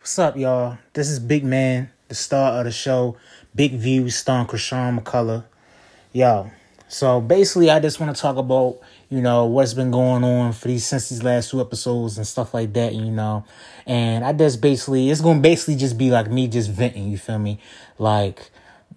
What's up, y'all? This is Big Man, the star of the show, Big Views, starring Krishan McCullough. Yo, so basically, I just want to talk about, you know, what's been going on for these since these last two episodes and stuff like that, you know. And I just basically, it's gonna basically just be like me just venting, you feel me? Like,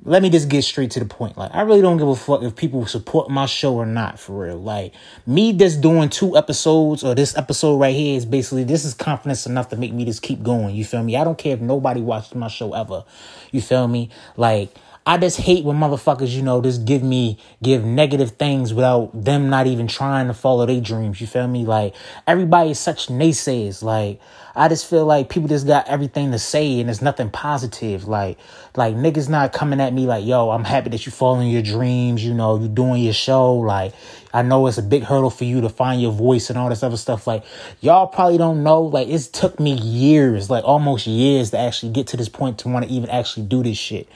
let me just get straight to the point. Like, I really don't give a fuck if people support my show or not, for real. Like, me just doing two episodes or this episode right here is basically, this is confidence enough to make me just keep going. You feel me? I don't care if nobody watches my show ever. You feel me? Like, I just hate when motherfuckers, you know, just give me, give negative things without them not even trying to follow their dreams. You feel me? Like, everybody is such naysayers. Like, I just feel like people just got everything to say and there's nothing positive. Like, like niggas not coming at me like, yo, I'm happy that you following your dreams. You know, you doing your show. Like, I know it's a big hurdle for you to find your voice and all this other stuff. Like, y'all probably don't know. Like, it took me years, like almost years to actually get to this point to want to even actually do this shit.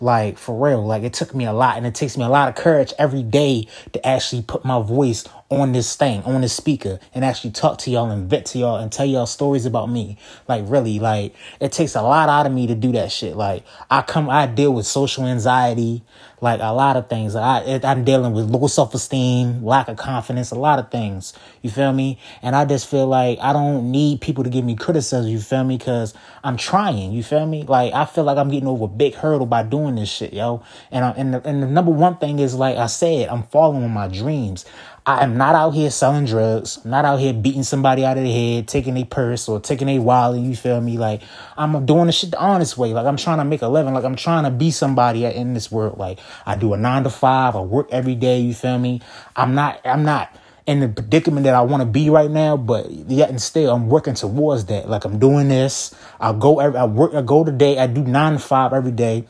Like, for real. Like, it took me a lot and it takes me a lot of courage every day to actually put my voice on this thing, on this speaker, and actually talk to y'all and vent to y'all and tell y'all stories about me. Like, really, like, it takes a lot out of me to do that shit. Like, I come, I deal with social anxiety, like a lot of things. I, I'm dealing with low self esteem, lack of confidence, a lot of things. You feel me? And I just feel like I don't need people to give me criticism. You feel me? Because I'm trying. You feel me? Like, I feel like I'm getting over a big hurdle by doing this shit, yo. And, I, and, the, and the number one thing is, like I said, I'm following my dreams. I am not out here selling drugs. Not out here beating somebody out of the head, taking a purse or taking a wallet. You feel me? Like I'm doing the shit the honest way. Like I'm trying to make a living. Like I'm trying to be somebody in this world. Like I do a nine to five. I work every day. You feel me? I'm not. I'm not in the predicament that I want to be right now, but yet and still I'm working towards that. Like I'm doing this. I go. Every, I work. I go today. I do nine to five every day.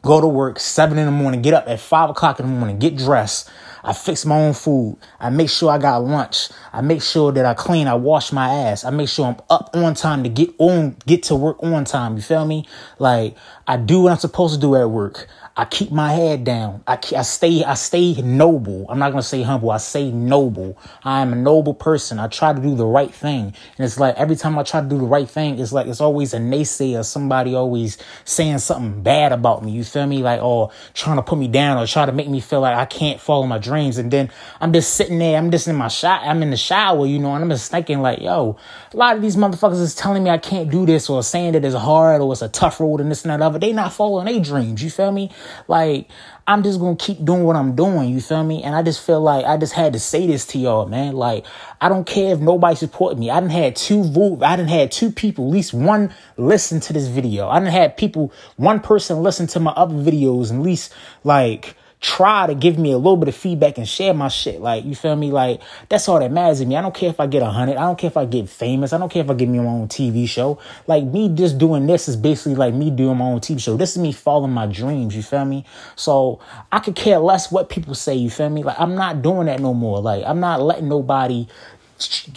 Go to work seven in the morning. Get up at five o'clock in the morning. Get dressed I fix my own food. I make sure I got lunch. I make sure that I clean. I wash my ass. I make sure I'm up on time to get on, get to work on time. You feel me? Like I do what I'm supposed to do at work. I keep my head down. I, I stay I stay noble. I'm not gonna say humble. I say noble. I am a noble person. I try to do the right thing, and it's like every time I try to do the right thing, it's like it's always a naysayer. Somebody always saying something bad about me. You feel me? Like oh, trying to put me down or try to make me feel like I can't follow my dreams. And then I'm just sitting there. I'm just in my shot. I'm in the shower, you know, and I'm just thinking like, yo, a lot of these motherfuckers is telling me I can't do this or saying that it's hard or it's a tough road and this and that other. They not following their dreams. You feel me? Like, I'm just gonna keep doing what I'm doing, you feel me? And I just feel like I just had to say this to y'all, man. Like, I don't care if nobody support me. I didn't had two vote, I didn't had two people, at least one listen to this video. I didn't had people, one person listen to my other videos, and at least like try to give me a little bit of feedback and share my shit. Like, you feel me? Like, that's all that matters to me. I don't care if I get a hundred. I don't care if I get famous. I don't care if I get me my own TV show. Like, me just doing this is basically like me doing my own TV show. This is me following my dreams. You feel me? So I could care less what people say. You feel me? Like, I'm not doing that no more. Like, I'm not letting nobody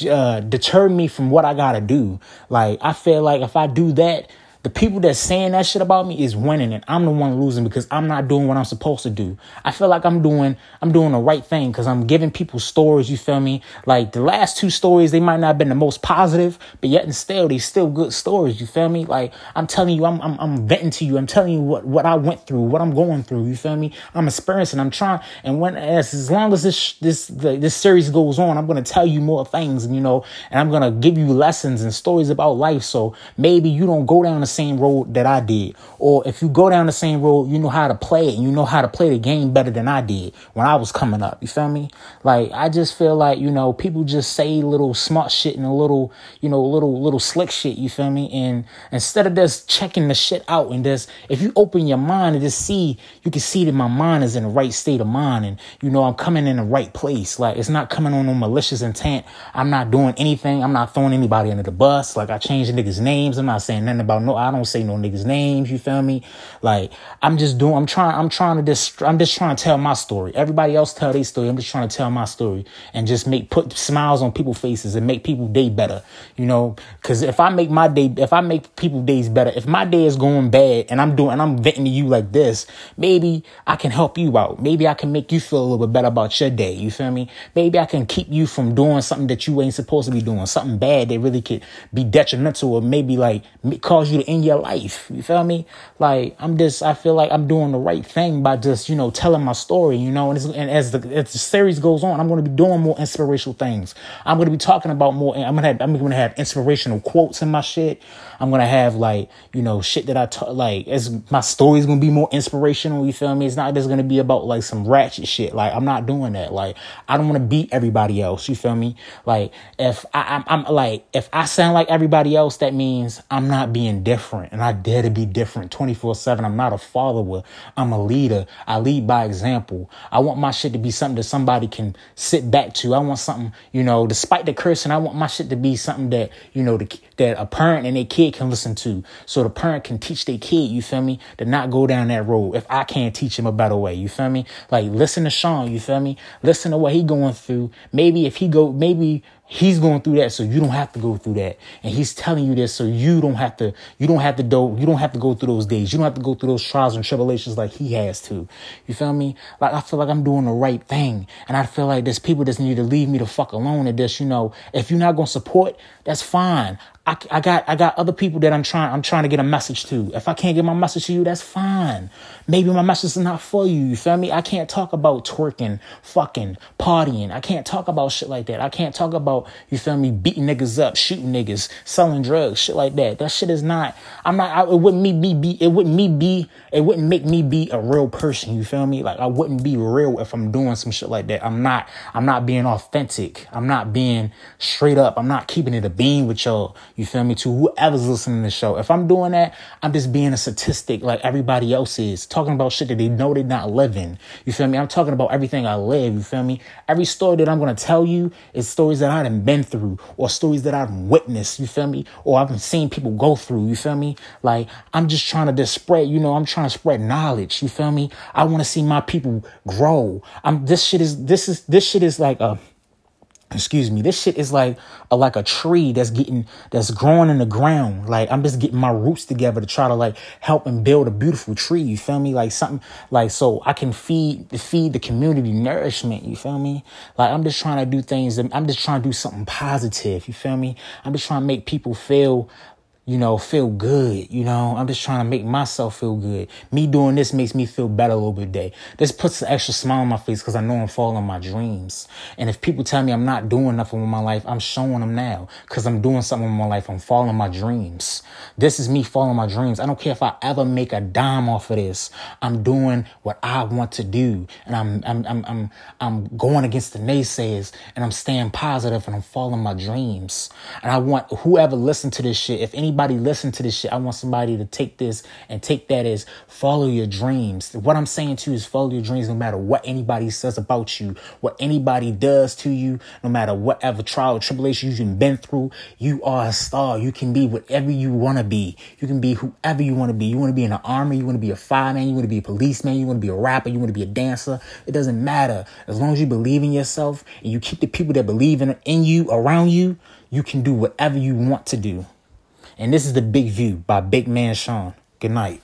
uh, deter me from what I gotta do. Like, I feel like if I do that, the people that's saying that shit about me is winning and I'm the one losing because I'm not doing what I'm supposed to do. I feel like I'm doing I'm doing the right thing because I'm giving people stories, you feel me? Like the last two stories, they might not have been the most positive, but yet and still they still good stories, you feel me? Like I'm telling you, I'm I'm, I'm venting to you, I'm telling you what, what I went through, what I'm going through, you feel me? I'm experiencing, I'm trying and when as as long as this this the, this series goes on, I'm gonna tell you more things and you know, and I'm gonna give you lessons and stories about life. So maybe you don't go down the same road that I did. Or if you go down the same road, you know how to play it and you know how to play the game better than I did when I was coming up. You feel me? Like I just feel like, you know, people just say little smart shit and a little, you know, little little slick shit, you feel me? And instead of just checking the shit out and just if you open your mind and just see, you can see that my mind is in the right state of mind and you know I'm coming in the right place. Like it's not coming on no malicious intent. I'm not doing anything. I'm not throwing anybody under the bus. Like I changed niggas' names. I'm not saying nothing about no I don't say no niggas names. You feel me? Like I'm just doing. I'm trying. I'm trying to just. I'm just trying to tell my story. Everybody else tell their story. I'm just trying to tell my story and just make put smiles on people's faces and make people day better. You know, because if I make my day, if I make people days better, if my day is going bad and I'm doing and I'm venting to you like this, maybe I can help you out. Maybe I can make you feel a little bit better about your day. You feel me? Maybe I can keep you from doing something that you ain't supposed to be doing, something bad that really could be detrimental or maybe like cause you to end your life. You feel me? Like I'm just, I feel like I'm doing the right thing by just you know telling my story. You know, and, and as the as the series goes on, I'm going to be doing more inspirational things. I'm going to be talking about more. I'm gonna have, I'm going to have inspirational quotes in my shit. I'm gonna have like you know shit that I talk like as my story's gonna be more inspirational. You feel me? It's not just gonna be about like some ratchet shit. Like I'm not doing that. Like I don't want to beat everybody else. You feel me? Like if I, I'm, I'm like if I sound like everybody else, that means I'm not being different, and I dare to be different 24 seven. I'm not a follower. I'm a leader. I lead by example. I want my shit to be something that somebody can sit back to. I want something you know, despite the cursing, I want my shit to be something that you know the, that a parent and a kid can listen to. So the parent can teach their kid, you feel me, to not go down that road if I can't teach him a better way. You feel me? Like listen to Sean, you feel me? Listen to what he going through. Maybe if he go, maybe he's going through that so you don't have to go through that. And he's telling you this so you don't have to you don't have to do you don't have to go through those days. You don't have to go through those trials and tribulations like he has to. You feel me? Like i feel like i'm doing the right thing. And i feel like there's people that need to leave me the fuck alone and just you know. If you're not to support that's fine I, I got I got other people that I'm trying I'm trying to get a message to. If I can't get my message to you, that's fine. Maybe my message is not for you. You feel me? I can't talk about twerking, fucking, partying. I can't talk about shit like that. I can't talk about you feel me beating niggas up, shooting niggas, selling drugs, shit like that. That shit is not. I'm not. I, it wouldn't me be, be. It wouldn't me be. It wouldn't make me be a real person. You feel me? Like I wouldn't be real if I'm doing some shit like that. I'm not. I'm not being authentic. I'm not being straight up. I'm not keeping it a beam with y'all. You feel me? To whoever's listening to the show. If I'm doing that, I'm just being a statistic like everybody else is. Talking about shit that they know they're not living. You feel me? I'm talking about everything I live. You feel me? Every story that I'm gonna tell you is stories that I have been through or stories that I've witnessed. You feel me? Or I've seen people go through. You feel me? Like I'm just trying to just spread. You know, I'm trying to spread knowledge. You feel me? I want to see my people grow. I'm. This shit is. This is. This shit is like a excuse me this shit is like a, like a tree that's getting that's growing in the ground. Like i'm just getting my roots together to try to like help and build a beautiful tree you feel me? Like something like so i can feed feed the community nourishment you feel me? Like i'm just trying to do things i'm just trying to do something positive you feel me? I'm just trying to make people feel you know, feel good. You know, I'm just trying to make myself feel good. Me doing this makes me feel better a little bit day. This puts an extra smile on my face because I know I'm following my dreams. And if people tell me I'm not doing nothing with my life, I'm showing them now because I'm doing something with my life. I'm following my dreams. This is me following my dreams. I don't care if I ever make a dime off of this. I'm doing what I want to do. And I'm, I'm, I'm, I'm, I'm going against the naysayers and I'm staying positive and I'm following my dreams. And I want whoever listen to this shit, if any anybody listen to this shit, I want somebody to take this and take that as follow your dreams. What I'm saying to you is follow your dreams no matter what anybody says about you, what anybody does to you, no matter whatever trial or tribulation you've been through. You are a star. You can be whatever you want to be. You can be whoever you want to be. You want to be in the army. You want to be a fireman. You want to be a policeman. You want to be a rapper. You want to be a dancer. It doesn't matter. As long as you believe in yourself and you keep the people that believe in, in you around you, you can do whatever you want to do. And this is The Big View by Big Man Sean. Good night.